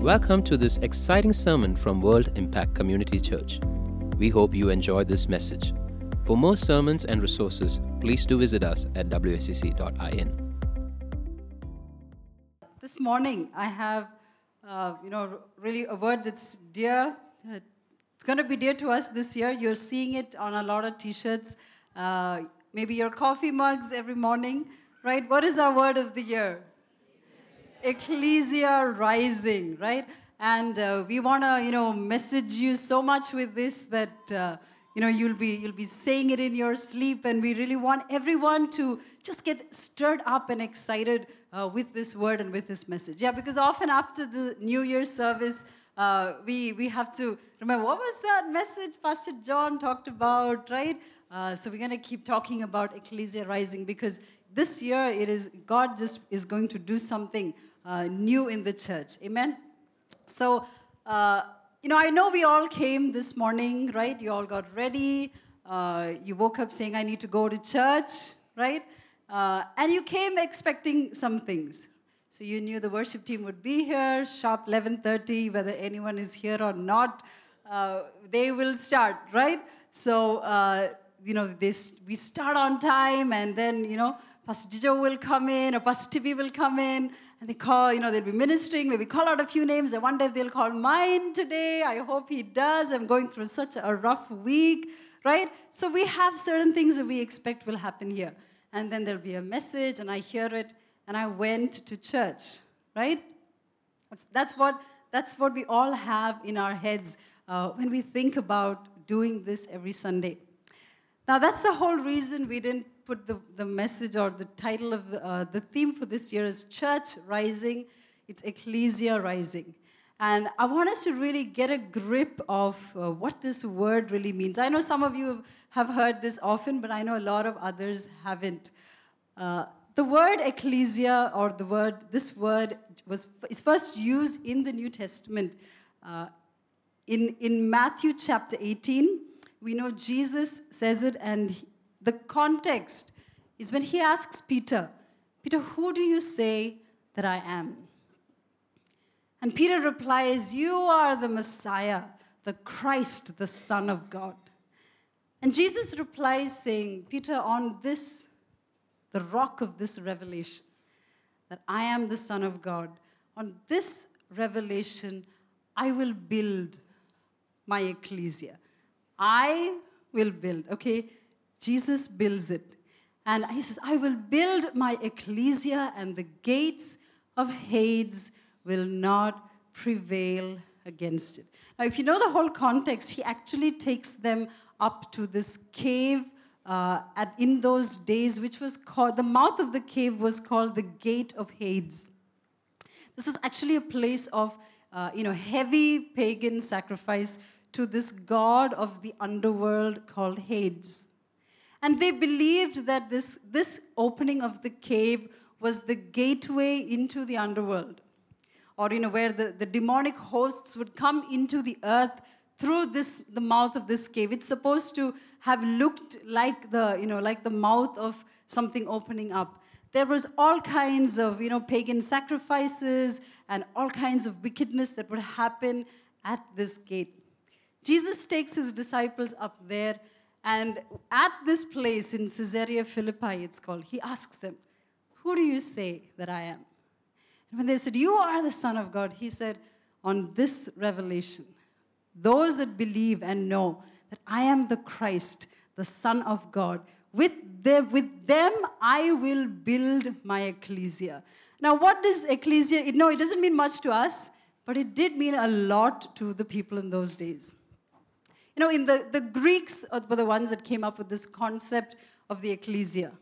Welcome to this exciting sermon from World Impact Community Church. We hope you enjoy this message. For more sermons and resources, please do visit us at wscc.in. This morning, I have, uh, you know, really a word that's dear. Uh, It's going to be dear to us this year. You're seeing it on a lot of T-shirts, uh, maybe your coffee mugs every morning, right? What is our word of the year? Ecclesia rising, right? And uh, we want to, you know, message you so much with this that, uh, you know, you'll be you'll be saying it in your sleep, and we really want everyone to just get stirred up and excited uh, with this word and with this message. Yeah, because often after the New Year's service, uh, we we have to remember what was that message Pastor John talked about, right? Uh, so we're going to keep talking about ecclesia rising because this year it is God just is going to do something uh, new in the church. Amen. So, uh, you know, I know we all came this morning, right? You all got ready. Uh, you woke up saying, I need to go to church, right? Uh, and you came expecting some things. So you knew the worship team would be here, sharp 11.30, whether anyone is here or not, uh, they will start, right? So, uh, you know, this, we start on time and then, you know, Pastor Jijo will come in or Pastor Tibi will come in and they call, you know, they'll be ministering, maybe call out a few names. I wonder if they'll call mine today. I hope he does. I'm going through such a rough week, right? So we have certain things that we expect will happen here. And then there'll be a message and I hear it and I went to church, right? That's, that's, what, that's what we all have in our heads uh, when we think about doing this every Sunday. Now, that's the whole reason we didn't put the, the message or the title of the, uh, the theme for this year is Church Rising. It's Ecclesia Rising. And I want us to really get a grip of uh, what this word really means. I know some of you have heard this often, but I know a lot of others haven't. Uh, the word ecclesia, or the word, this word was is first used in the New Testament. Uh, in, in Matthew chapter 18, we know Jesus says it, and the context is when he asks Peter, Peter, who do you say that I am? And Peter replies, You are the Messiah, the Christ, the Son of God. And Jesus replies, saying, Peter, on this, the rock of this revelation, that I am the Son of God, on this revelation, I will build my ecclesia. I will build, okay? Jesus builds it. And he says, I will build my ecclesia, and the gates of Hades will not prevail against it. Now, if you know the whole context, he actually takes them up to this cave uh, at, in those days, which was called, the mouth of the cave was called the Gate of Hades. This was actually a place of, uh, you know, heavy pagan sacrifice to this god of the underworld called Hades. And they believed that this, this opening of the cave was the gateway into the underworld, or you know, where the, the demonic hosts would come into the earth through this the mouth of this cave. It's supposed to have looked like the, you know, like the mouth of something opening up. There was all kinds of you know pagan sacrifices and all kinds of wickedness that would happen at this gate. Jesus takes his disciples up there, and at this place in Caesarea Philippi, it's called, he asks them, Who do you say that I am? And when they said, You are the Son of God, he said, On this revelation, those that believe and know that I am the Christ, the Son of God, with them, with them I will build my ecclesia. Now, what does ecclesia? No, it doesn't mean much to us, but it did mean a lot to the people in those days. You know, in the, the Greeks were the ones that came up with this concept of the ecclesia.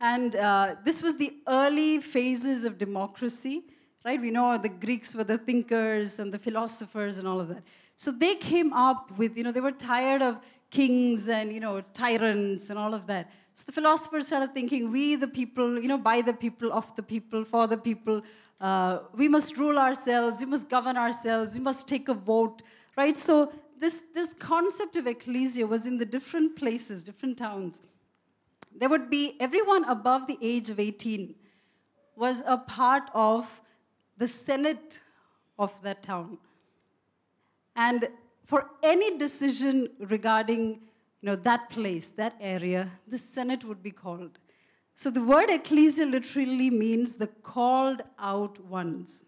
And uh, this was the early phases of democracy, right? We know the Greeks were the thinkers and the philosophers and all of that. So they came up with, you know, they were tired of kings and, you know, tyrants and all of that. So the philosophers started thinking, we the people, you know, by the people, of the people, for the people, uh, we must rule ourselves, we must govern ourselves, we must take a vote, right? So this, this concept of ecclesia was in the different places, different towns. There would be everyone above the age of 18 was a part of the Senate of that town. And for any decision regarding you know, that place, that area, the Senate would be called. So the word ecclesia literally means the called out ones.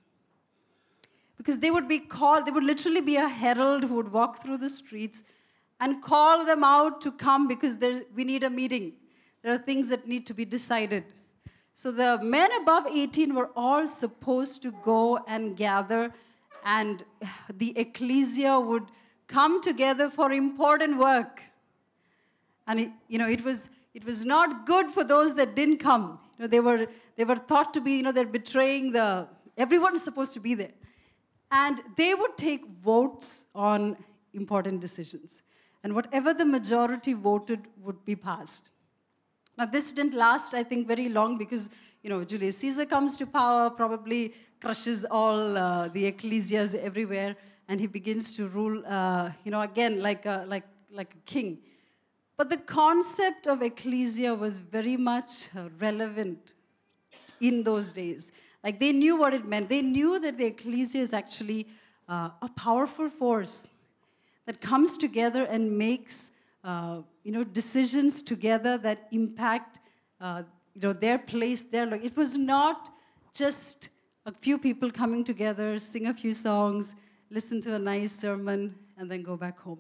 Because they would be called, there would literally be a herald who would walk through the streets and call them out to come because there, we need a meeting. There are things that need to be decided. So the men above 18 were all supposed to go and gather, and the ecclesia would come together for important work. And it, you know, it was it was not good for those that didn't come. You know, they were they were thought to be, you know, they're betraying the everyone is supposed to be there. And they would take votes on important decisions. And whatever the majority voted would be passed. Now, this didn't last, I think, very long because, you know, Julius Caesar comes to power, probably crushes all uh, the ecclesias everywhere, and he begins to rule, uh, you know, again, like a, like, like a king. But the concept of ecclesia was very much uh, relevant in those days. Like they knew what it meant. They knew that the ecclesia is actually uh, a powerful force that comes together and makes uh, you know, decisions together that impact, uh, you know, their place, their like. It was not just a few people coming together, sing a few songs, listen to a nice sermon, and then go back home.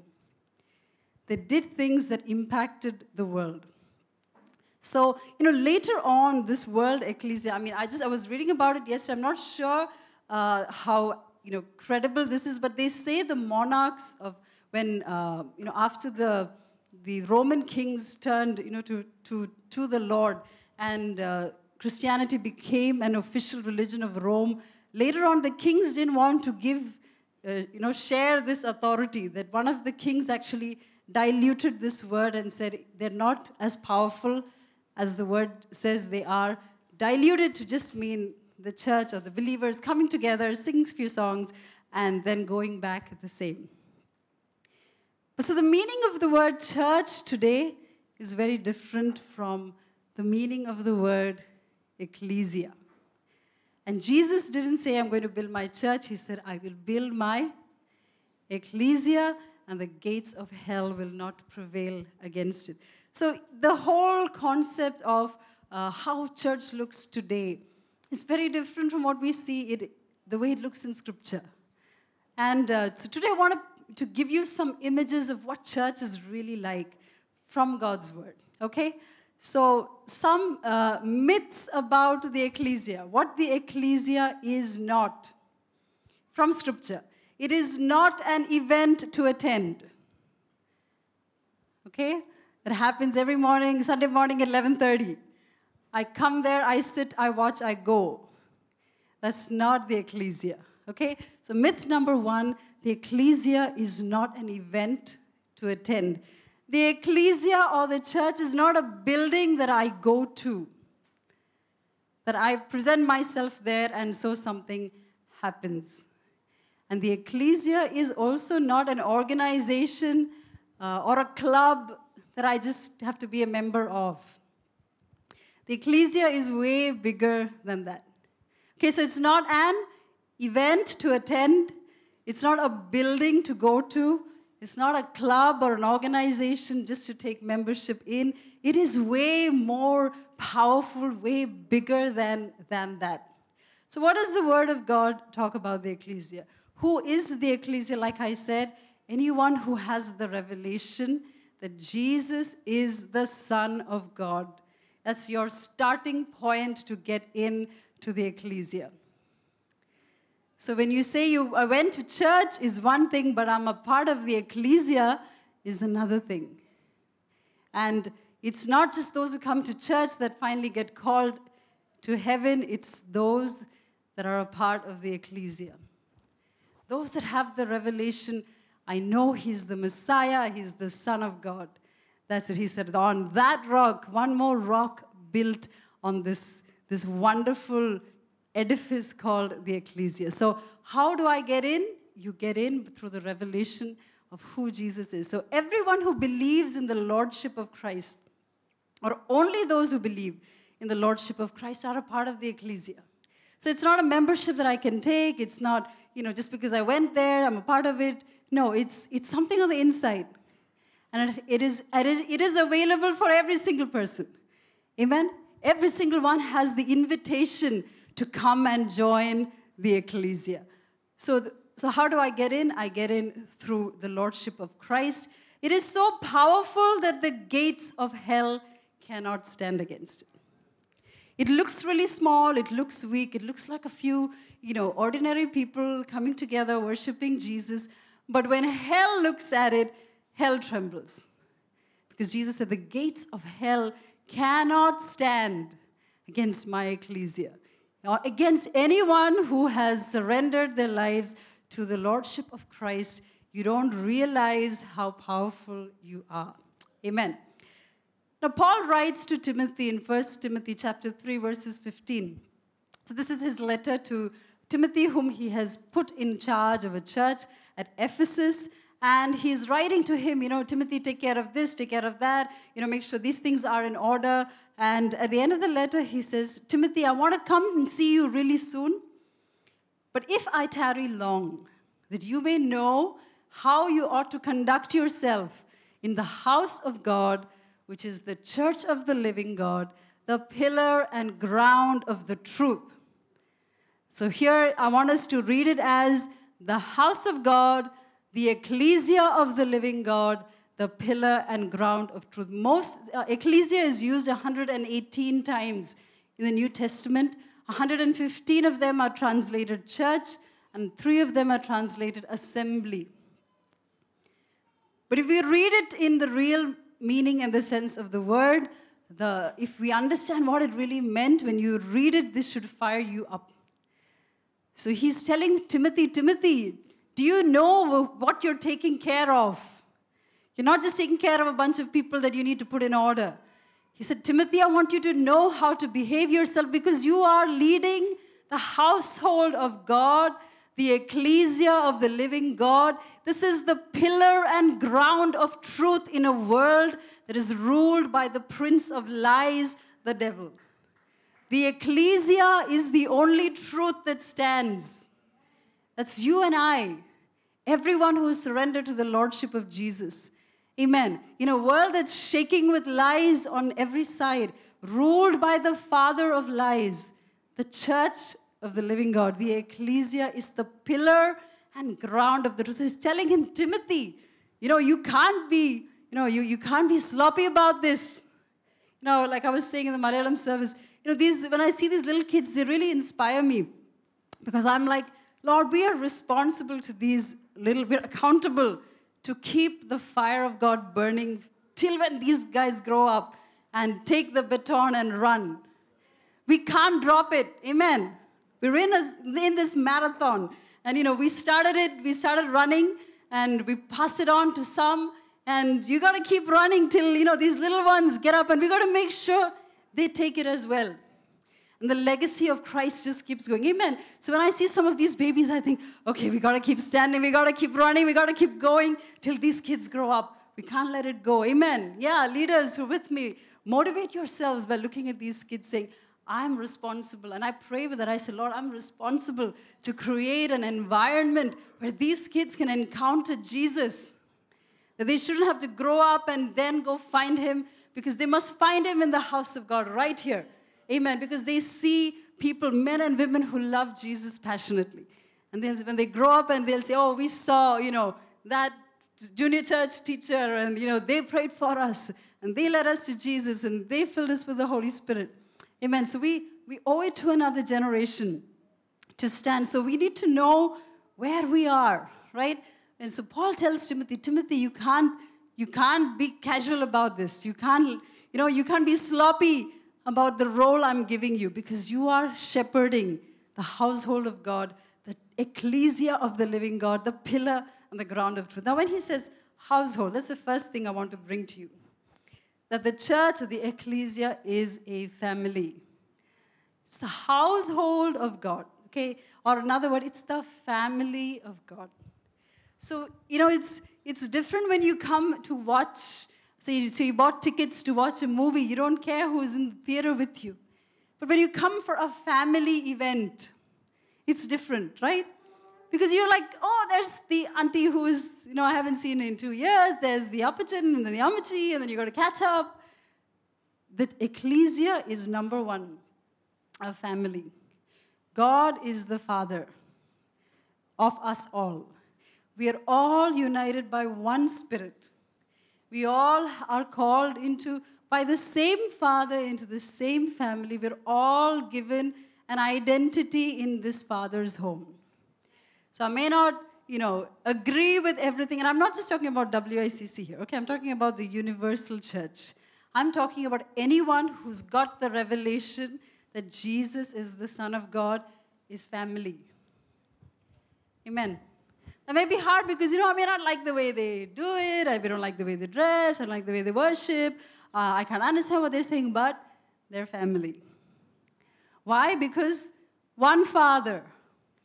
They did things that impacted the world. So, you know, later on, this world ecclesia, I mean, I just, I was reading about it yesterday. I'm not sure uh, how, you know, credible this is, but they say the monarchs of, when, uh, you know, after the the Roman kings turned you know, to, to, to the Lord, and uh, Christianity became an official religion of Rome. Later on, the kings didn't want to give, uh, you know, share this authority. That one of the kings actually diluted this word and said they're not as powerful as the word says they are. Diluted to just mean the church or the believers coming together, singing a few songs, and then going back the same. But So, the meaning of the word church today is very different from the meaning of the word ecclesia. And Jesus didn't say, I'm going to build my church. He said, I will build my ecclesia, and the gates of hell will not prevail against it. So, the whole concept of uh, how church looks today is very different from what we see it, the way it looks in Scripture. And uh, so, today I want to give you some images of what church is really like from God's word. Okay? So, some uh, myths about the ecclesia, what the ecclesia is not from scripture. It is not an event to attend. Okay? It happens every morning, Sunday morning at 11:30. I come there, I sit, I watch, I go. That's not the ecclesia. Okay? So myth number 1, the ecclesia is not an event to attend. The ecclesia or the church is not a building that I go to, that I present myself there and so something happens. And the ecclesia is also not an organization uh, or a club that I just have to be a member of. The ecclesia is way bigger than that. Okay, so it's not an event to attend, it's not a building to go to. It's not a club or an organization just to take membership in. It is way more powerful, way bigger than, than that. So, what does the Word of God talk about the ecclesia? Who is the ecclesia? Like I said, anyone who has the revelation that Jesus is the Son of God. That's your starting point to get in to the ecclesia. So when you say you I went to church is one thing, but I'm a part of the ecclesia is another thing. And it's not just those who come to church that finally get called to heaven, it's those that are a part of the ecclesia. Those that have the revelation, I know he's the Messiah, he's the Son of God. That's it. He said, on that rock, one more rock built on this, this wonderful edifice called the ecclesia. So, how do I get in? You get in through the revelation of who Jesus is. So, everyone who believes in the lordship of Christ, or only those who believe in the lordship of Christ, are a part of the ecclesia. So, it's not a membership that I can take. It's not, you know, just because I went there, I'm a part of it. No, it's, it's something on the inside. And it is, it is available for every single person. Amen? Every single one has the invitation to come and join the ecclesia. So, so how do I get in? I get in through the lordship of Christ. It is so powerful that the gates of hell cannot stand against it. It looks really small, it looks weak, it looks like a few, you know, ordinary people coming together worshiping Jesus. But when hell looks at it, hell trembles. Because Jesus said, The gates of hell cannot stand against my ecclesia, or against anyone who has surrendered their lives to the Lordship of Christ. You don't realize how powerful you are. Amen. Now, Paul writes to Timothy in 1 Timothy chapter 3, verses 15. So, this is his letter to Timothy, whom he has put in charge of a church at Ephesus and he's writing to him, you know, Timothy, take care of this, take care of that, you know, make sure these things are in order. And at the end of the letter, he says, Timothy, I want to come and see you really soon. But if I tarry long, that you may know how you ought to conduct yourself in the house of God, which is the church of the living God, the pillar and ground of the truth. So here I want us to read it as the house of God the ecclesia of the living God, the pillar and ground of truth. Most uh, ecclesia is used 118 times in the New Testament. 115 of them are translated church, and three of them are translated assembly. But if we read it in the real meaning and the sense of the word, the, if we understand what it really meant, when you read it, this should fire you up. So he's telling Timothy, Timothy, do you know what you're taking care of? You're not just taking care of a bunch of people that you need to put in order. He said, Timothy, I want you to know how to behave yourself because you are leading the household of God, the ecclesia of the living God. This is the pillar and ground of truth in a world that is ruled by the prince of lies, the devil. The ecclesia is the only truth that stands. That's you and I. Everyone who is surrendered to the Lordship of Jesus. Amen. In a world that's shaking with lies on every side, ruled by the father of lies, the church of the living God, the ecclesia, is the pillar and ground of the truth. So he's telling him, Timothy, you know, you can't be, you know, you, you can't be sloppy about this. You know, like I was saying in the Malayalam service, you know, these when I see these little kids, they really inspire me. Because I'm like, Lord, we are responsible to these little, we're accountable to keep the fire of God burning till when these guys grow up and take the baton and run. We can't drop it. Amen. We're in, a, in this marathon. And, you know, we started it, we started running, and we pass it on to some. And you got to keep running till, you know, these little ones get up, and we got to make sure they take it as well. And the legacy of Christ just keeps going. Amen. So when I see some of these babies, I think, okay, we got to keep standing, we got to keep running, we got to keep going till these kids grow up. We can't let it go. Amen. Yeah, leaders who are with me, motivate yourselves by looking at these kids saying, I'm responsible. And I pray with that. I say, Lord, I'm responsible to create an environment where these kids can encounter Jesus. That they shouldn't have to grow up and then go find him because they must find him in the house of God right here. Amen. Because they see people, men and women who love Jesus passionately. And then when they grow up and they'll say, oh, we saw, you know, that junior church teacher and, you know, they prayed for us and they led us to Jesus and they filled us with the Holy Spirit. Amen. So we, we owe it to another generation to stand. So we need to know where we are, right? And so Paul tells Timothy, Timothy, you can't, you can't be casual about this. You can't, you know, you can't be sloppy about the role I'm giving you because you are shepherding the household of God, the ecclesia of the living God, the pillar and the ground of truth. Now, when he says household, that's the first thing I want to bring to you that the church or the ecclesia is a family. It's the household of God, okay? Or another word, it's the family of God. So, you know, it's, it's different when you come to watch so you, so you bought tickets to watch a movie. You don't care who's in the theater with you. But when you come for a family event, it's different, right? Because you're like, oh, there's the auntie who is, you know, I haven't seen in two years. There's the appachan and then the amachi, and then you got to catch up. The ecclesia is number one, a family. God is the Father of us all. We are all united by one Spirit. We all are called into, by the same Father, into the same family. We're all given an identity in this Father's home. So I may not, you know, agree with everything, and I'm not just talking about WICC here, okay? I'm talking about the universal church. I'm talking about anyone who's got the revelation that Jesus is the Son of God, is family. Amen. That may be hard because, you know, I may not like the way they do it. I don't like the way they dress. I don't like the way they worship. Uh, I can't understand what they're saying, but they're family. Why? Because one Father.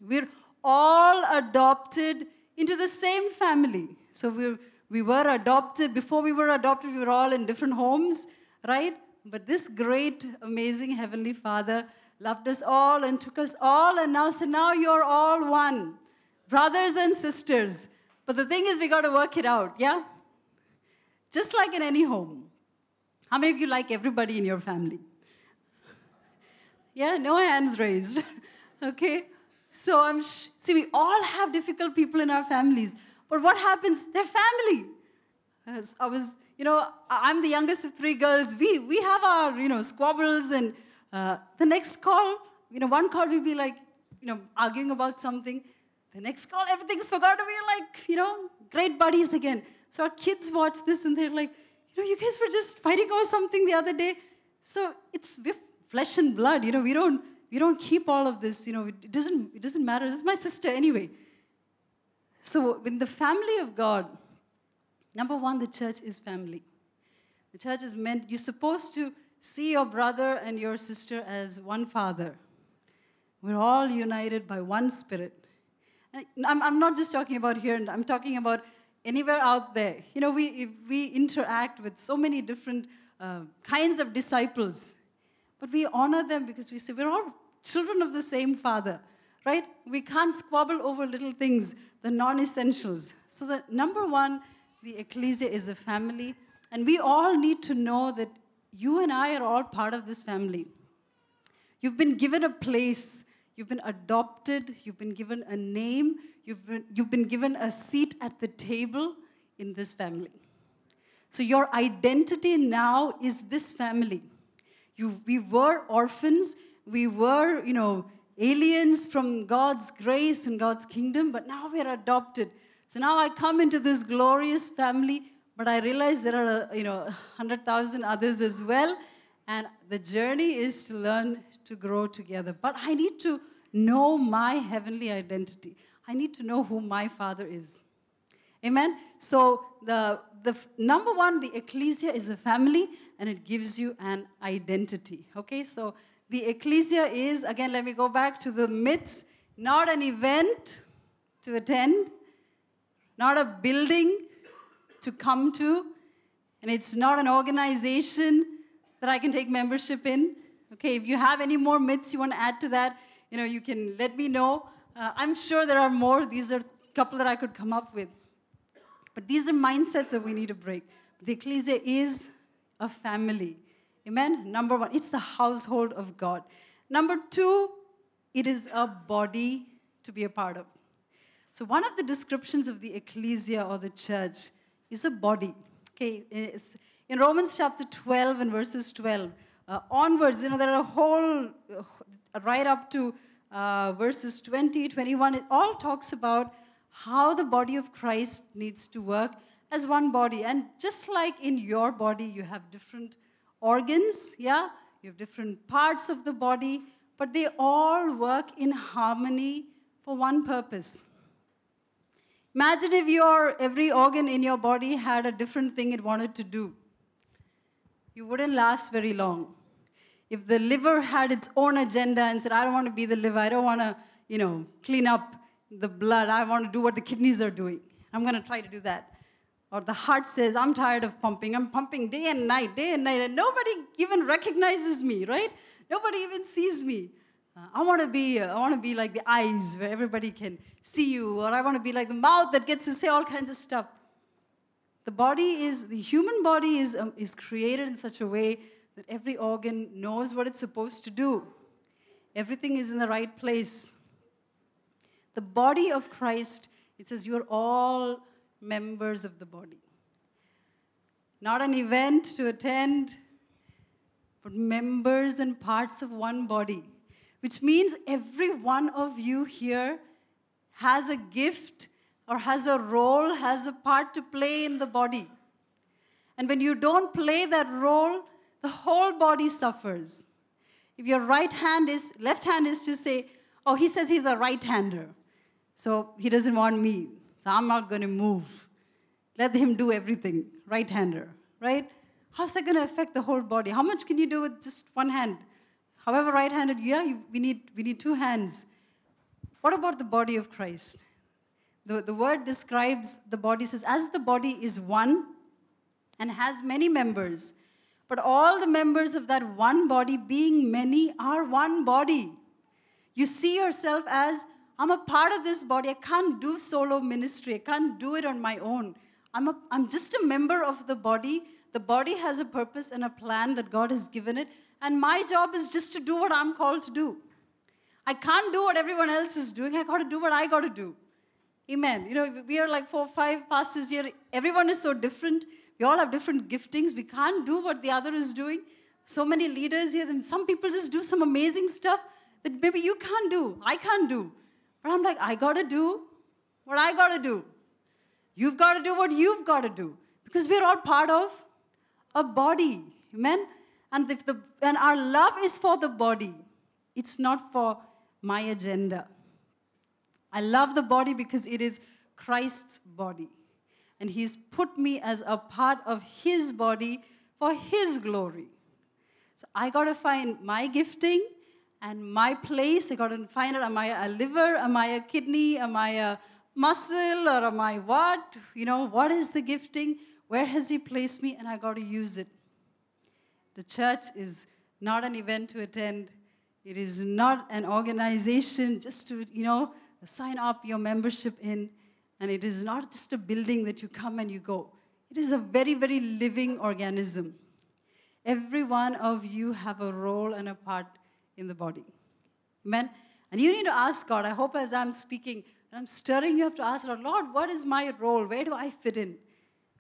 We're all adopted into the same family. So we we were adopted. Before we were adopted, we were all in different homes, right? But this great, amazing Heavenly Father loved us all and took us all, and now said, Now you're all one brothers and sisters. But the thing is, we got to work it out, yeah? Just like in any home. How many of you like everybody in your family? Yeah, no hands raised. okay? So I'm sh- see, we all have difficult people in our families. But what happens? They're family. As I was, you know, I'm the youngest of three girls. We we have our, you know, squabbles and uh, the next call, you know, one call we'll be like, you know, arguing about something. The next call, everything's forgotten. We're like, you know, great buddies again. So our kids watch this and they're like, you know, you guys were just fighting over something the other day. So it's flesh and blood. You know, we don't we don't keep all of this. You know, it doesn't it doesn't matter. This is my sister anyway. So in the family of God, number one, the church is family. The church is meant. You're supposed to see your brother and your sister as one father. We're all united by one spirit. I'm, I'm not just talking about here, and I'm talking about anywhere out there. You know, we, we interact with so many different uh, kinds of disciples, but we honor them because we say we're all children of the same Father, right? We can't squabble over little things, the non essentials. So, the number one, the ecclesia is a family, and we all need to know that you and I are all part of this family. You've been given a place You've been adopted, you've been given a name, you've been, you've been given a seat at the table in this family. So your identity now is this family. You, we were orphans, we were, you know, aliens from God's grace and God's kingdom, but now we're adopted. So now I come into this glorious family, but I realize there are, you know, 100,000 others as well. And the journey is to learn to grow together. But I need to know my heavenly identity. I need to know who my Father is. Amen? So, the, the number one, the ecclesia is a family and it gives you an identity. Okay? So, the ecclesia is, again, let me go back to the myths, not an event to attend, not a building to come to, and it's not an organization that I can take membership in. Okay, if you have any more myths you want to add to that, you know, you can let me know. Uh, I'm sure there are more. These are a couple that I could come up with. But these are mindsets that we need to break. The ecclesia is a family. Amen? Number one, it's the household of God. Number two, it is a body to be a part of. So, one of the descriptions of the ecclesia or the church is a body. Okay, in Romans chapter 12 and verses 12 uh, onwards, you know, there are a whole, uh, right up to uh, verses 20, 21, it all talks about how the body of Christ needs to work as one body. And just like in your body, you have different organs, yeah? You have different parts of the body, but they all work in harmony for one purpose. Imagine if your every organ in your body had a different thing it wanted to do you wouldn't last very long. If the liver had its own agenda and said, I don't want to be the liver, I don't want to, you know, clean up the blood, I want to do what the kidneys are doing. I'm going to try to do that. Or the heart says, I'm tired of pumping. I'm pumping day and night, day and night, and nobody even recognizes me, right? Nobody even sees me. I want to be, I want to be like the eyes where everybody can see you, or I want to be like the mouth that gets to say all kinds of stuff. The body is, the human body is, um, is created in such a way that every organ knows what it's supposed to do. Everything is in the right place. The body of Christ, it says, you're all members of the body. Not an event to attend, but members and parts of one body which means every one of you here has a gift or has a role, has a part to play in the body. And when you don't play that role, the whole body suffers. If your right hand is, left hand is to say, oh, he says he's a right hander. So he doesn't want me. So I'm not going to move. Let him do everything, right hander, right? How's that going to affect the whole body? How much can you do with just one hand? However, right handed, yeah, you, we, need, we need two hands. What about the body of Christ? The, the word describes the body, says, as the body is one and has many members, but all the members of that one body, being many, are one body. You see yourself as, I'm a part of this body. I can't do solo ministry, I can't do it on my own. I'm, a, I'm just a member of the body. The body has a purpose and a plan that God has given it, and my job is just to do what I'm called to do. I can't do what everyone else is doing. I got to do what I got to do. Amen. You know, we are like four, five pastors here. Everyone is so different. We all have different giftings. We can't do what the other is doing. So many leaders here. And some people just do some amazing stuff that maybe you can't do. I can't do. But I'm like, I got to do what I got to do. You've got to do what you've got to do. Because we're all part of a body. Amen. And if the and our love is for the body, it's not for my agenda. I love the body because it is Christ's body. And He's put me as a part of His body for His glory. So I got to find my gifting and my place. I got to find out am I a liver? Am I a kidney? Am I a muscle? Or am I what? You know, what is the gifting? Where has He placed me? And I got to use it. The church is not an event to attend. It is not an organization just to, you know, sign up your membership in. And it is not just a building that you come and you go. It is a very, very living organism. Every one of you have a role and a part in the body. Amen? And you need to ask God, I hope as I'm speaking, I'm stirring you up to ask Lord, Lord, what is my role? Where do I fit in?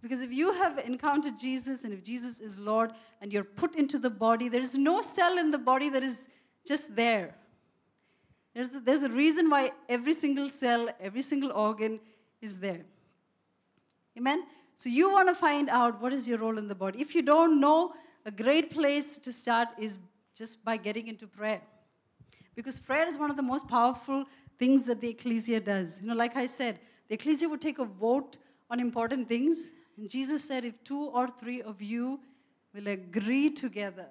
Because if you have encountered Jesus and if Jesus is Lord and you're put into the body, there is no cell in the body that is just there. There's a, there's a reason why every single cell, every single organ is there. Amen? So you want to find out what is your role in the body. If you don't know, a great place to start is just by getting into prayer. Because prayer is one of the most powerful things that the ecclesia does. You know, like I said, the ecclesia would take a vote on important things, and Jesus said, If two or three of you will agree together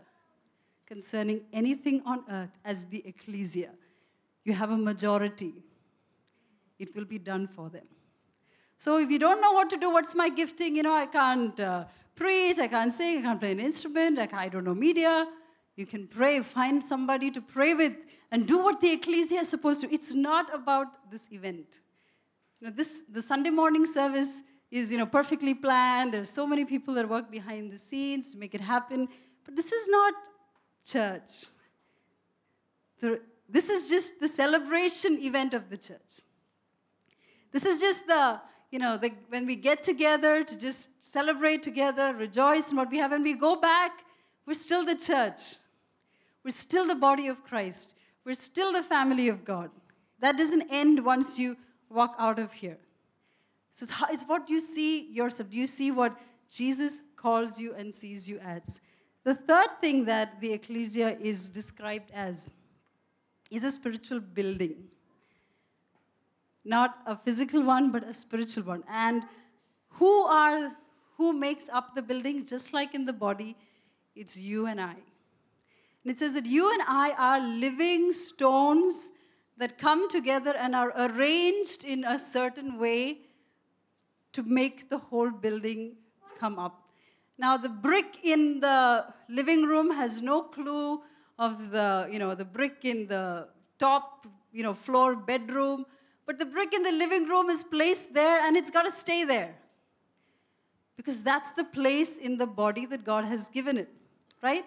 concerning anything on earth as the ecclesia, you have a majority. It will be done for them. So if you don't know what to do, what's my gifting? You know, I can't uh, preach, I can't sing, I can't play an instrument, like I don't know media. You can pray, find somebody to pray with, and do what the ecclesia is supposed to. It's not about this event. You know, this the Sunday morning service is you know perfectly planned. There's so many people that work behind the scenes to make it happen. But this is not church. This is just the celebration event of the church. This is just the, you know, the, when we get together to just celebrate together, rejoice in what we have, and we go back, we're still the church. We're still the body of Christ. We're still the family of God. That doesn't end once you walk out of here. So it's, how, it's what you see yourself. Do you see what Jesus calls you and sees you as? The third thing that the ecclesia is described as is a spiritual building. Not a physical one, but a spiritual one. And who are who makes up the building? Just like in the body, it's you and I. And it says that you and I are living stones that come together and are arranged in a certain way to make the whole building come up. Now, the brick in the living room has no clue of the, you know, the brick in the top, you know, floor bedroom, but the brick in the living room is placed there and it's got to stay there. Because that's the place in the body that God has given it, right?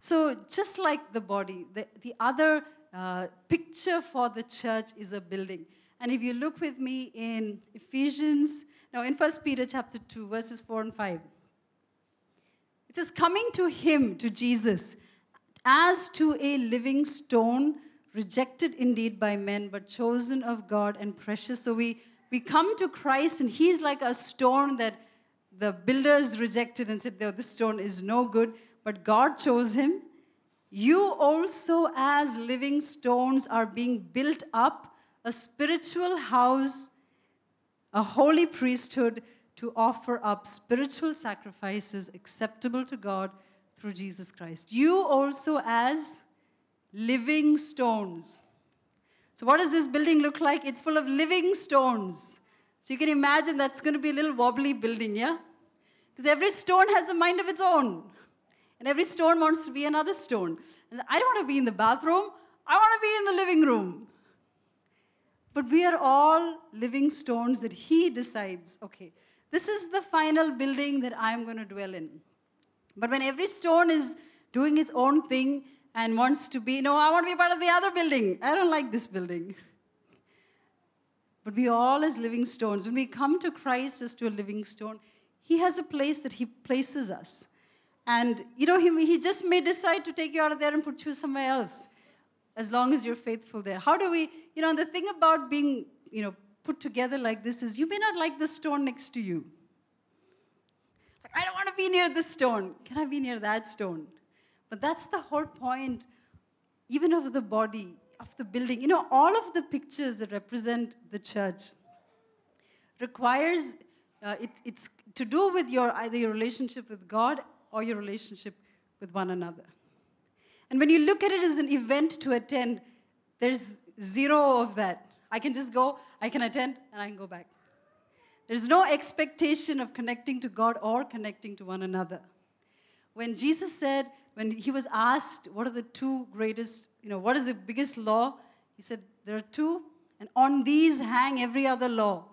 So, just like the body, the, the other uh, picture for the church is a building. And if you look with me in Ephesians, now in 1 Peter chapter 2, verses 4 and 5, it says, Coming to him, to Jesus, as to a living stone, rejected indeed by men, but chosen of God and precious. So we, we come to Christ, and he's like a stone that the builders rejected and said, This stone is no good, but God chose him. You also, as living stones, are being built up a spiritual house, a holy priesthood to offer up spiritual sacrifices acceptable to God through Jesus Christ. You also, as living stones. So, what does this building look like? It's full of living stones. So, you can imagine that's going to be a little wobbly building, yeah? Because every stone has a mind of its own. And every stone wants to be another stone. And I don't want to be in the bathroom, I want to be in the living room. But we are all living stones that He decides, okay, this is the final building that I'm going to dwell in. But when every stone is doing its own thing and wants to be, no, I want to be part of the other building. I don't like this building. But we all, as living stones, when we come to Christ as to a living stone, He has a place that He places us. And, you know, he, he just may decide to take you out of there and put you somewhere else as long as you're faithful there. How do we, you know, the thing about being, you know, put together like this is you may not like the stone next to you. I don't want to be near this stone. Can I be near that stone? But that's the whole point, even of the body, of the building. You know, all of the pictures that represent the church requires, uh, it, it's to do with your either your relationship with God or your relationship with one another. And when you look at it as an event to attend, there's zero of that. I can just go, I can attend, and I can go back. There's no expectation of connecting to God or connecting to one another. When Jesus said, when he was asked, what are the two greatest, you know, what is the biggest law? He said, there are two, and on these hang every other law.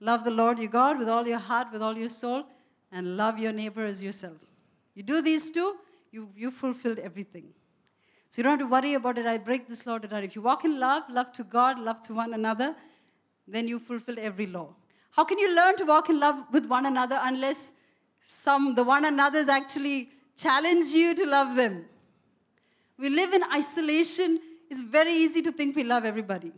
Love the Lord your God with all your heart, with all your soul, and love your neighbor as yourself. You do these two, you, you fulfilled everything. So you don't have to worry about it. I break this law, did I? If you walk in love, love to God, love to one another, then you fulfill every law. How can you learn to walk in love with one another unless some the one another's actually challenge you to love them? We live in isolation. It's very easy to think we love everybody.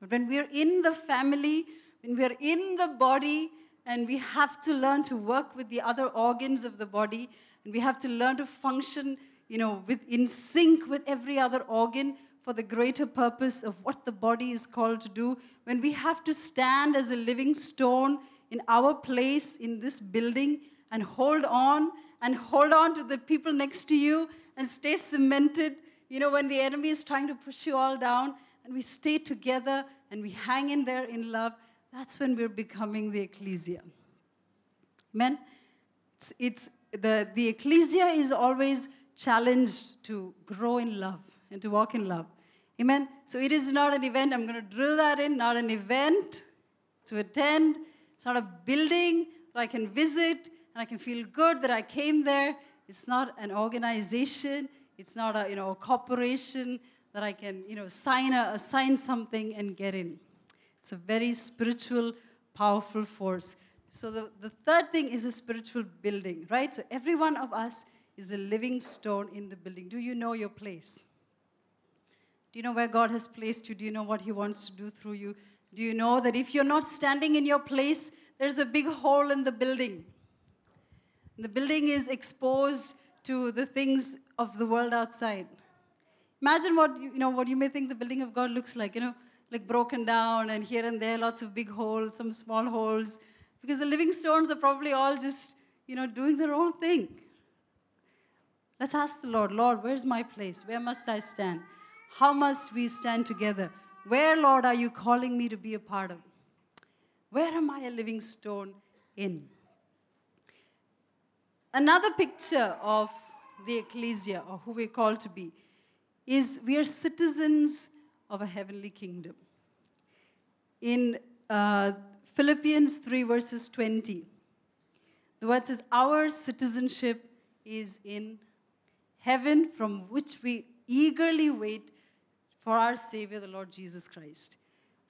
But when we're in the family, when we're in the body, and we have to learn to work with the other organs of the body and we have to learn to function you know with, in sync with every other organ for the greater purpose of what the body is called to do when we have to stand as a living stone in our place in this building and hold on and hold on to the people next to you and stay cemented you know when the enemy is trying to push you all down and we stay together and we hang in there in love that's when we're becoming the ecclesia. Amen? It's, it's the, the ecclesia is always challenged to grow in love and to walk in love. Amen? So it is not an event, I'm going to drill that in, not an event to attend. It's not a building that I can visit and I can feel good that I came there. It's not an organization. It's not a, you know, a corporation that I can, you know, sign, a, sign something and get in. It's a very spiritual, powerful force. So the, the third thing is a spiritual building, right? So every one of us is a living stone in the building. Do you know your place? Do you know where God has placed you? Do you know what He wants to do through you? Do you know that if you're not standing in your place, there's a big hole in the building? The building is exposed to the things of the world outside. Imagine what you, know what you may think the building of God looks like. You know, like broken down and here and there lots of big holes, some small holes, because the living stones are probably all just, you know, doing their own thing. Let's ask the Lord, Lord, where's my place? Where must I stand? How must we stand together? Where, Lord, are you calling me to be a part of? Where am I a living stone in? Another picture of the ecclesia, or who we're called to be, is we are citizens of a heavenly kingdom. In uh, Philippians 3, verses 20, the word says, Our citizenship is in heaven, from which we eagerly wait for our Savior, the Lord Jesus Christ.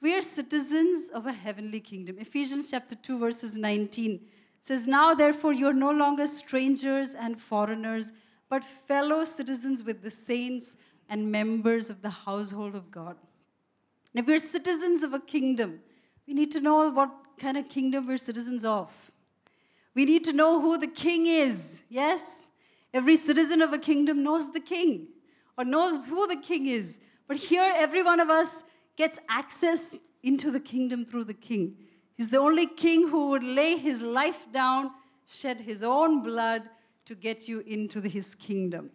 We are citizens of a heavenly kingdom. Ephesians chapter 2, verses 19 says, Now therefore you are no longer strangers and foreigners, but fellow citizens with the saints and members of the household of God. And if we're citizens of a kingdom, we need to know what kind of kingdom we're citizens of. We need to know who the king is. Yes? Every citizen of a kingdom knows the king or knows who the king is. But here, every one of us gets access into the kingdom through the king. He's the only king who would lay his life down, shed his own blood to get you into his kingdom.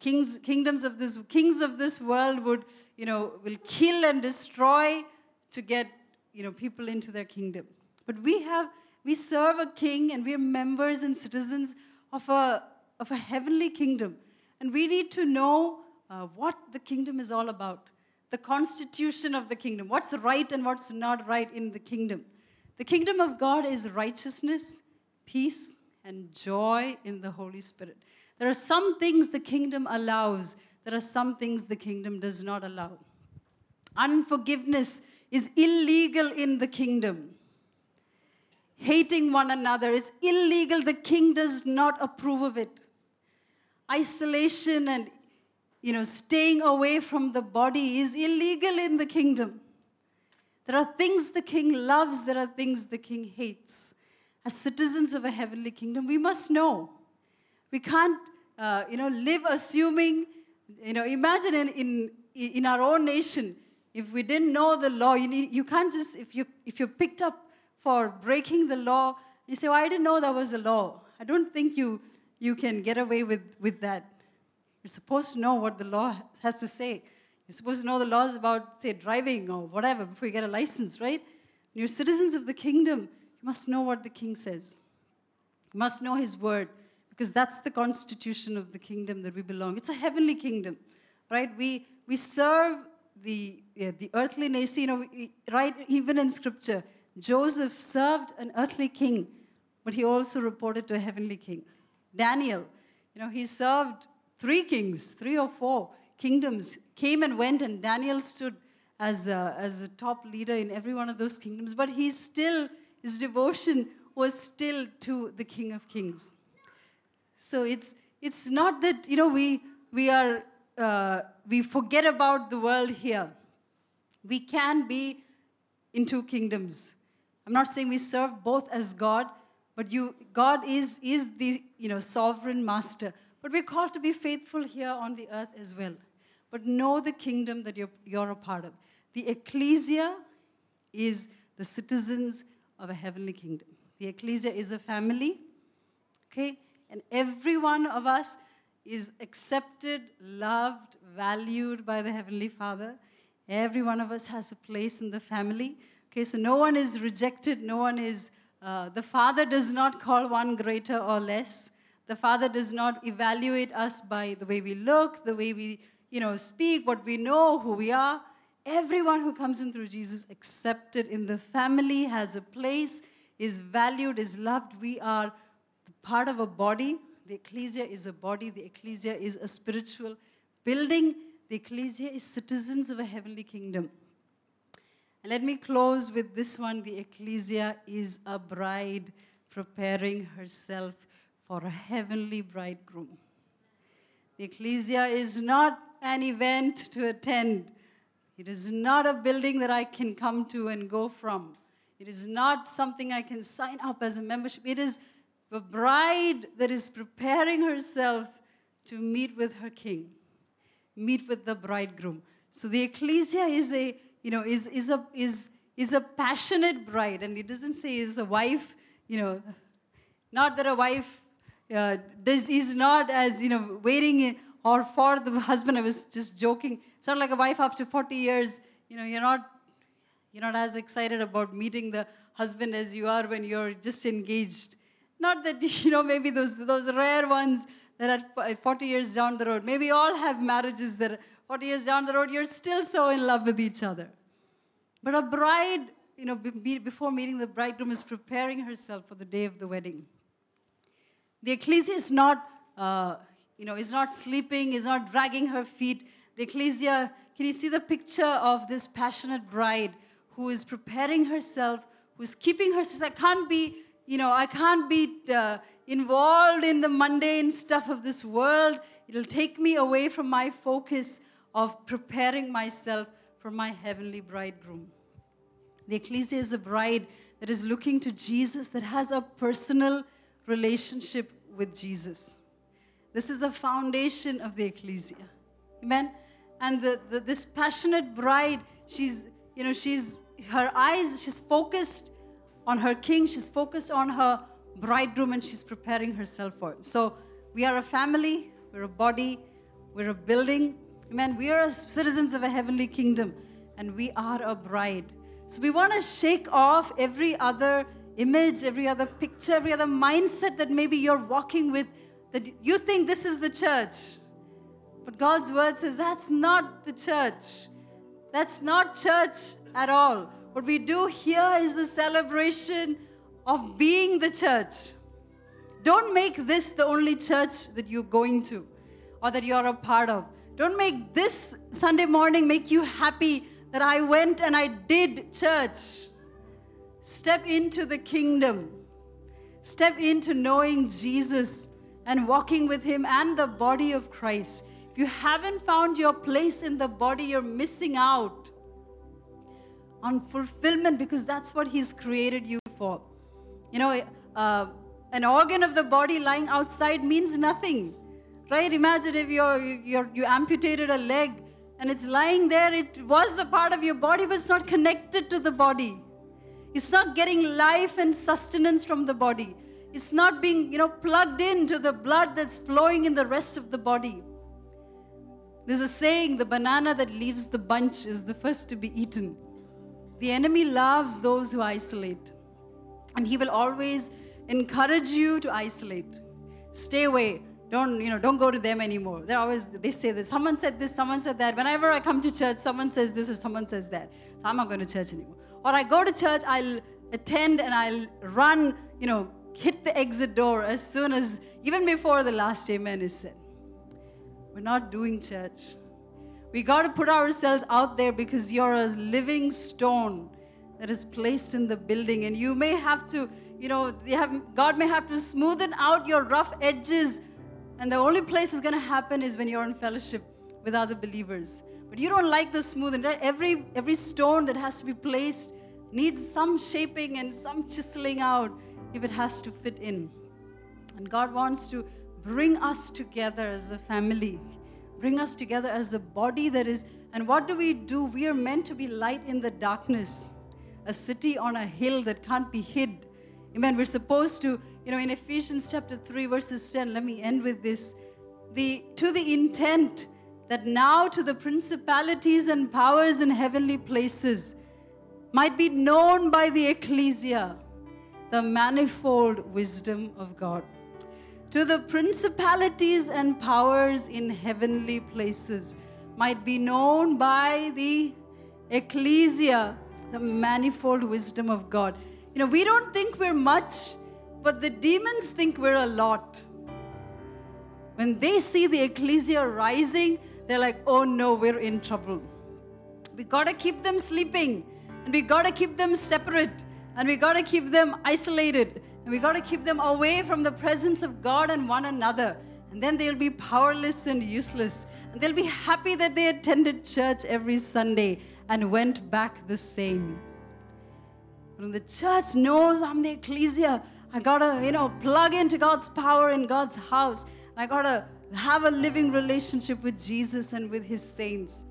Kings, kingdoms of this, kings of this world would, you know, will kill and destroy to get, you know, people into their kingdom. But we have, we serve a king and we are members and citizens of a, of a heavenly kingdom. And we need to know uh, what the kingdom is all about the constitution of the kingdom, what's right and what's not right in the kingdom. The kingdom of God is righteousness, peace, and joy in the Holy Spirit. There are some things the kingdom allows, there are some things the kingdom does not allow. Unforgiveness is illegal in the kingdom. Hating one another is illegal. The king does not approve of it. Isolation and you know, staying away from the body is illegal in the kingdom. There are things the king loves, there are things the king hates. As citizens of a heavenly kingdom, we must know. We can't, uh, you know, live assuming, you know, imagine in, in, in our own nation, if we didn't know the law, you, need, you can't just, if, you, if you're picked up for breaking the law, you say, well, I didn't know that was a law. I don't think you, you can get away with, with that. You're supposed to know what the law has to say. You're supposed to know the laws about, say, driving or whatever before you get a license, right? When you're citizens of the kingdom, you must know what the king says. You must know his word because that's the constitution of the kingdom that we belong. It's a heavenly kingdom, right? We, we serve the, yeah, the earthly nation, you know, we, right? Even in scripture, Joseph served an earthly king, but he also reported to a heavenly king. Daniel, you know, he served three kings, three or four kingdoms came and went, and Daniel stood as a, as a top leader in every one of those kingdoms. But he still, his devotion was still to the King of Kings. So it's, it's not that, you know, we, we are, uh, we forget about the world here. We can be in two kingdoms. I'm not saying we serve both as God, but you, God is, is the, you know, sovereign master. But we're called to be faithful here on the earth as well. But know the kingdom that you're, you're a part of. The ecclesia is the citizens of a heavenly kingdom. The ecclesia is a family, okay? And every one of us is accepted, loved, valued by the Heavenly Father. Every one of us has a place in the family. Okay, so no one is rejected, no one is, uh, the Father does not call one greater or less. The Father does not evaluate us by the way we look, the way we, you know, speak, what we know, who we are. Everyone who comes in through Jesus, accepted in the family, has a place, is valued, is loved. We are part of a body. The ecclesia is a body. The ecclesia is a spiritual building. The ecclesia is citizens of a heavenly kingdom. And let me close with this one the ecclesia is a bride preparing herself for a heavenly bridegroom. The ecclesia is not an event to attend. It is not a building that I can come to and go from. It is not something I can sign up as a membership. It is the bride that is preparing herself to meet with her king, meet with the bridegroom. So the ecclesia is a, you know, is, is a is is a passionate bride, and it doesn't say is a wife, you know, not that a wife uh, this is not as, you know, waiting or for the husband. I was just joking. Sort of like a wife after 40 years, you know, you're not, you're not as excited about meeting the husband as you are when you're just engaged. Not that, you know, maybe those, those rare ones that at 40 years down the road, maybe all have marriages that 40 years down the road, you're still so in love with each other. But a bride, you know, be- be- before meeting the bridegroom, is preparing herself for the day of the wedding. The ecclesia is not, uh, you know, is not sleeping, is not dragging her feet. The ecclesia, can you see the picture of this passionate bride who is preparing herself, who is keeping herself? I can't be, you know, I can't be uh, involved in the mundane stuff of this world. It'll take me away from my focus of preparing myself for my heavenly bridegroom. The ecclesia is a bride that is looking to Jesus, that has a personal relationship with Jesus. This is the foundation of the ecclesia. Amen. And the, the, this passionate bride, she's, you know, she's her eyes, she's focused on her king, she's focused on her bridegroom, and she's preparing herself for him. So we are a family, we're a body, we're a building. Amen. We are citizens of a heavenly kingdom, and we are a bride. So we want to shake off every other image, every other picture, every other mindset that maybe you're walking with that you think this is the church. But God's word says that's not the church. That's not church at all. What we do here is the celebration of being the church. Don't make this the only church that you're going to or that you're a part of. Don't make this Sunday morning make you happy that I went and I did church. Step into the kingdom. Step into knowing Jesus and walking with Him and the body of Christ. If you haven't found your place in the body, you're missing out on fulfillment because that's what He's created you for. You know, uh, an organ of the body lying outside means nothing, right? Imagine if you're, you're, you amputated a leg and it's lying there, it was a part of your body, but it's not connected to the body. It's not getting life and sustenance from the body. It's not being, you know, plugged into the blood that's flowing in the rest of the body. There's a saying the banana that leaves the bunch is the first to be eaten. The enemy loves those who isolate, and he will always encourage you to isolate. Stay away. Don't, you know, don't go to them anymore. They always they say that someone said this, someone said that. Whenever I come to church, someone says this or someone says that. So I'm not going to church anymore. Or I go to church, I'll attend and I'll run, you know, hit the exit door as soon as, even before the last amen is said. We're not doing church. We got to put ourselves out there because you're a living stone that is placed in the building, and you may have to, you know, have, God may have to smoothen out your rough edges, and the only place it's going to happen is when you're in fellowship with other believers. But you don't like the smoothing. Right? Every every stone that has to be placed needs some shaping and some chiseling out if it has to fit in. And God wants to bring us together as a family, bring us together as a body that is. And what do we do? We are meant to be light in the darkness, a city on a hill that can't be hid. Amen. We're supposed to, you know, in Ephesians chapter 3, verses 10, let me end with this. The to the intent that now to the principalities and powers in heavenly places might be known by the ecclesia the manifold wisdom of God. To the principalities and powers in heavenly places might be known by the ecclesia the manifold wisdom of God. You know, we don't think we're much, but the demons think we're a lot. When they see the ecclesia rising, they're like, oh no, we're in trouble. We gotta keep them sleeping, and we gotta keep them separate, and we gotta keep them isolated, and we gotta keep them away from the presence of God and one another. And then they'll be powerless and useless. And they'll be happy that they attended church every Sunday and went back the same. When the church knows I'm the ecclesia, I gotta, you know, plug into God's power in God's house. I gotta have a living relationship with Jesus and with his saints.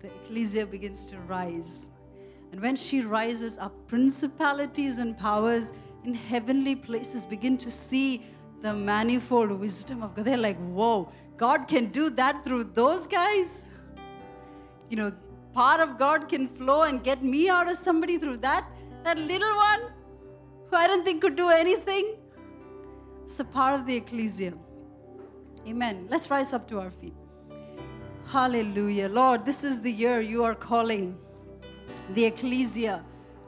The ecclesia begins to rise. And when she rises up, principalities and powers in heavenly places begin to see the manifold wisdom of God. They're like, whoa, God can do that through those guys? You know, part of God can flow and get me out of somebody through that, that little one who I didn't think could do anything. It's a part of the ecclesia. Amen. Let's rise up to our feet. Hallelujah. Lord, this is the year you are calling the ecclesia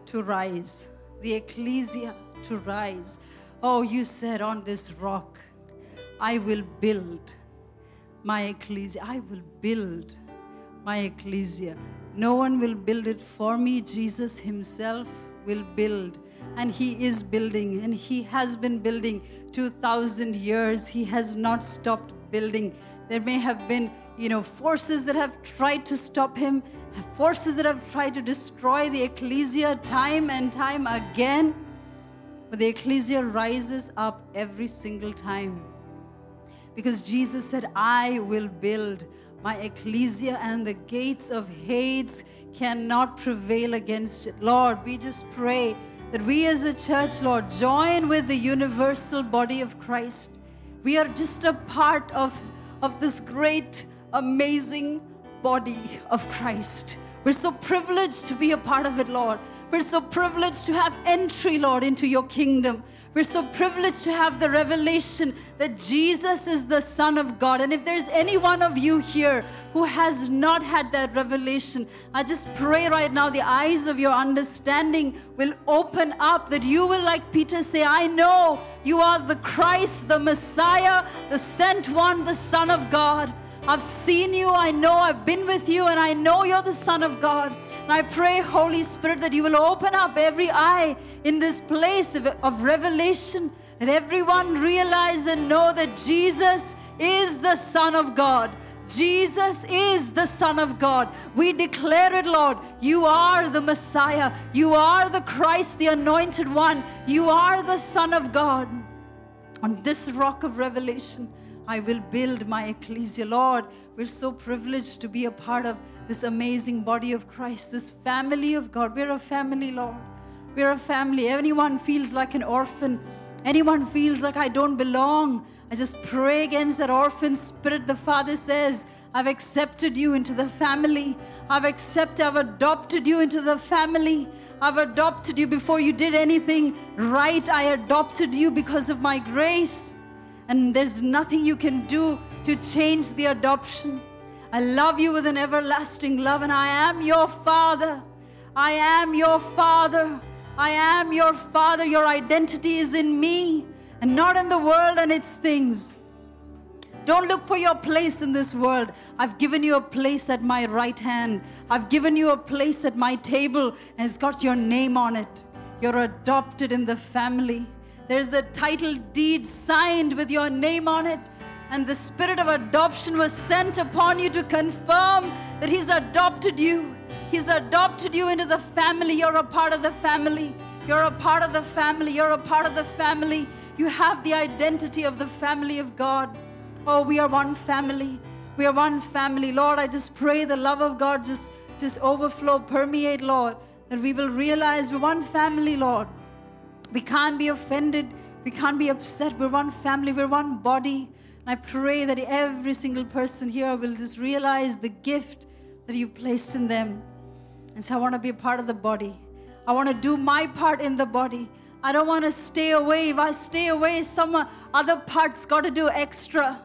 to rise. The ecclesia to rise. Oh, you said on this rock, I will build my ecclesia. I will build my ecclesia. No one will build it for me. Jesus Himself will build. And He is building, and He has been building 2,000 years. He has not stopped building. There may have been, you know, forces that have tried to stop Him, forces that have tried to destroy the ecclesia time and time again. But the ecclesia rises up every single time. Because Jesus said, I will build my ecclesia, and the gates of Hades cannot prevail against it. Lord, we just pray that we as a church, Lord, join with the universal body of Christ. We are just a part of, of this great, amazing body of Christ. We're so privileged to be a part of it, Lord. We're so privileged to have entry, Lord, into your kingdom. We're so privileged to have the revelation that Jesus is the Son of God. And if there's any one of you here who has not had that revelation, I just pray right now the eyes of your understanding will open up, that you will, like Peter, say, I know you are the Christ, the Messiah, the sent one, the Son of God. I've seen you, I know I've been with you, and I know you're the Son of God. And I pray, Holy Spirit, that you will open up every eye in this place of, of revelation, that everyone realize and know that Jesus is the Son of God. Jesus is the Son of God. We declare it, Lord. You are the Messiah. You are the Christ, the Anointed One. You are the Son of God. On this rock of revelation, I will build my ecclesia. Lord, we're so privileged to be a part of this amazing body of Christ, this family of God. We're a family, Lord. We're a family. Anyone feels like an orphan, anyone feels like I don't belong. I just pray against that orphan spirit. The Father says, I've accepted you into the family. I've accepted, I've adopted you into the family. I've adopted you before you did anything right. I adopted you because of my grace and there's nothing you can do to change the adoption. I love you with an everlasting love, and I am your father. I am your father. I am your father. Your identity is in me and not in the world and its things. Don't look for your place in this world. I've given you a place at my right hand. I've given you a place at my table, and it's got your name on it. You're adopted in the family. There's a title deed signed with your name on it. And the spirit of adoption was sent upon you to confirm that He's adopted you. He's adopted you into the family. You're a part of the family. You're a part of the family. You're a part of the family. You have the identity of the family of God. Oh, we are one family. We are one family. Lord, I just pray the love of God just, just overflow, permeate, Lord, that we will realize we're one family, Lord. We can't be offended. We can't be upset. We're one family. We're one body. And I pray that every single person here will just realize the gift that you placed in them. And so I want to be a part of the body. I want to do my part in the body. I don't want to stay away. If I stay away, some other parts got to do extra.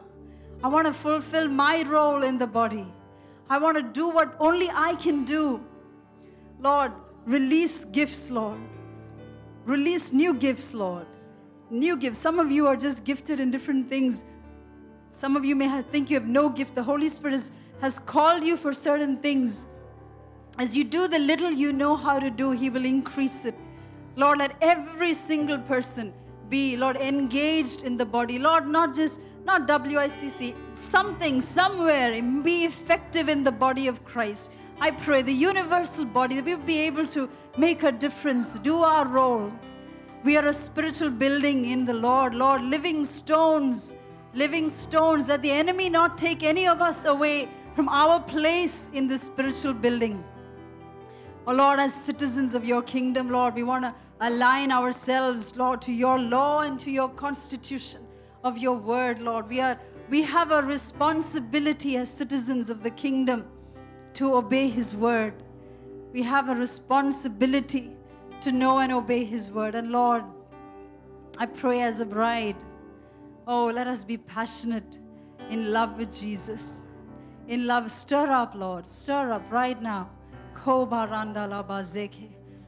I want to fulfill my role in the body. I want to do what only I can do. Lord, release gifts, Lord. Release new gifts, Lord. New gifts. Some of you are just gifted in different things. Some of you may have, think you have no gift. The Holy Spirit has, has called you for certain things. As you do the little you know how to do, He will increase it. Lord, let every single person be, Lord, engaged in the body. Lord, not just, not WICC, something, somewhere, be effective in the body of Christ. I pray the universal body that we'll be able to make a difference, do our role. We are a spiritual building in the Lord, Lord, living stones, living stones, that the enemy not take any of us away from our place in this spiritual building. Oh Lord, as citizens of your kingdom, Lord, we want to align ourselves, Lord, to your law and to your constitution of your word, Lord. We are we have a responsibility as citizens of the kingdom to obey His word. We have a responsibility to know and obey His word. And Lord, I pray as a bride, Oh, let us be passionate in love with Jesus. In love, stir up, Lord. Stir up right now.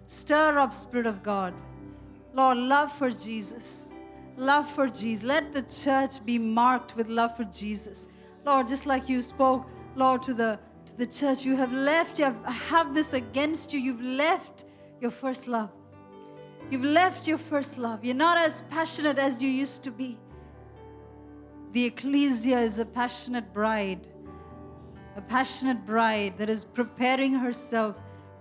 Stir up, Spirit of God. Lord, love for Jesus. Love for Jesus. Let the church be marked with love for Jesus. Lord, just like you spoke, Lord, to the the church, you have left, you have, have this against you. You've left your first love. You've left your first love. You're not as passionate as you used to be. The ecclesia is a passionate bride, a passionate bride that is preparing herself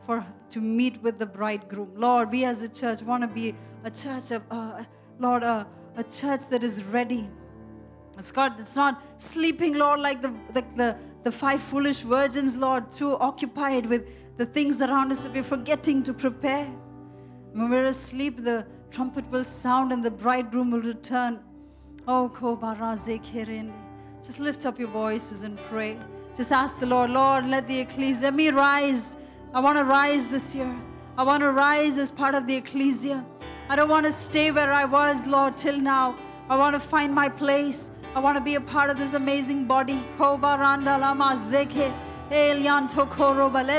for to meet with the bridegroom. Lord, we as a church want to be a church of, uh, Lord, uh, a church that is ready. It's God, it's not sleeping, Lord, like the, the, the, the five foolish virgins, Lord, too occupied with the things around us that we're forgetting to prepare. When we're asleep, the trumpet will sound and the bridegroom will return. Oh. Just lift up your voices and pray. Just ask the Lord, Lord, let the ecclesia, let me rise. I want to rise this year. I want to rise as part of the ecclesia. I don't want to stay where I was, Lord, till now. I want to find my place. I want to be a part of this amazing body. Let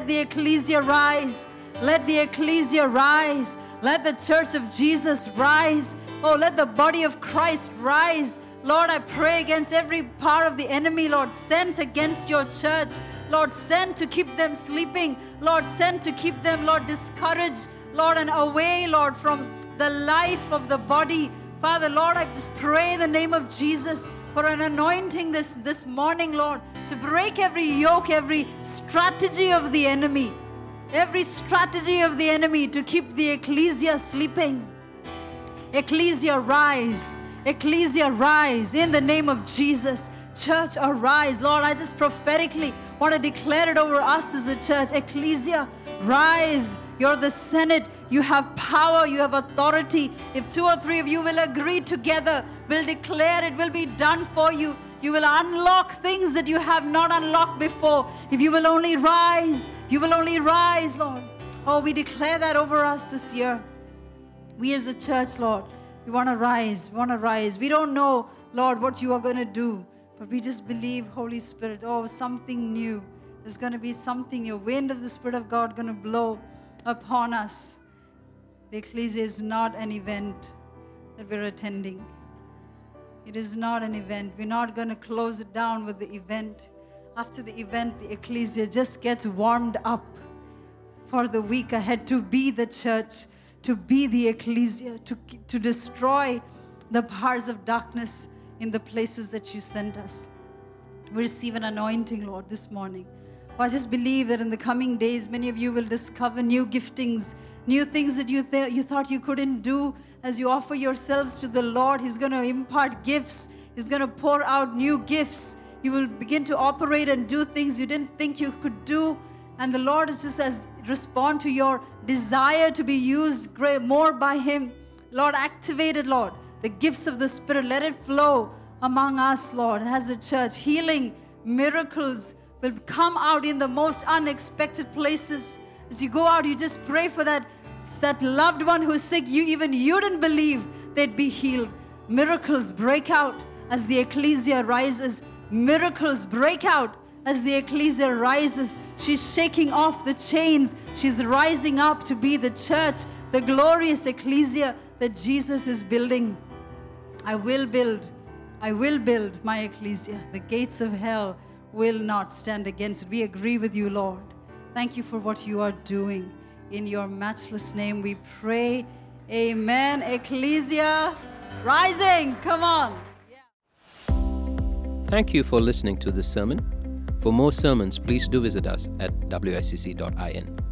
the ecclesia rise. Let the ecclesia rise. Let the church of Jesus rise. Oh, let the body of Christ rise. Lord, I pray against every part of the enemy, Lord, sent against your church. Lord, sent to keep them sleeping. Lord, sent to keep them, Lord, discouraged. Lord, and away, Lord, from the life of the body. Father, Lord, I just pray in the name of Jesus for an anointing this, this morning, Lord, to break every yoke, every strategy of the enemy every strategy of the enemy to keep the ecclesia sleeping. Ecclesia, rise. Ecclesia, rise in the name of Jesus. Church, arise. Lord, I just prophetically want to declare it over us as a church. Ecclesia, rise. You're the Senate. You have power. You have authority. If two or three of you will agree together, will declare it will be done for you. You will unlock things that you have not unlocked before. If you will only rise, you will only rise, Lord. Oh, we declare that over us this year. We as a church, Lord, we want to rise. We want to rise. We don't know, Lord, what you are going to do, but we just believe, Holy Spirit, oh, something new. There's going to be something, your wind of the Spirit of God going to blow upon us. The ecclesia is not an event that we're attending. It is not an event. We're not going to close it down with the event. After the event, the ecclesia just gets warmed up for the week ahead to be the church, to be the ecclesia, to, to destroy the powers of darkness in the places that you sent us. We receive an anointing, Lord, this morning. I just believe that in the coming days, many of you will discover new giftings, new things that you, th- you thought you couldn't do as you offer yourselves to the Lord. He's going to impart gifts, He's going to pour out new gifts. You will begin to operate and do things you didn't think you could do. And the Lord just as respond to your desire to be used more by Him. Lord, activate it, Lord. The gifts of the Spirit, let it flow among us, Lord, as a church. Healing, miracles will come out in the most unexpected places. As you go out, you just pray for that that loved one who's sick, you even you didn't believe they'd be healed. Miracles break out as the ecclesia rises. Miracles break out as the ecclesia rises. She's shaking off the chains. She's rising up to be the church, the glorious ecclesia that Jesus is building. I will build, I will build my ecclesia. The gates of hell will not stand against it. We agree with you, Lord. Thank you for what you are doing. In your matchless name we pray. Amen. Ecclesia rising. Come on. Thank you for listening to this sermon. For more sermons, please do visit us at wicc.in.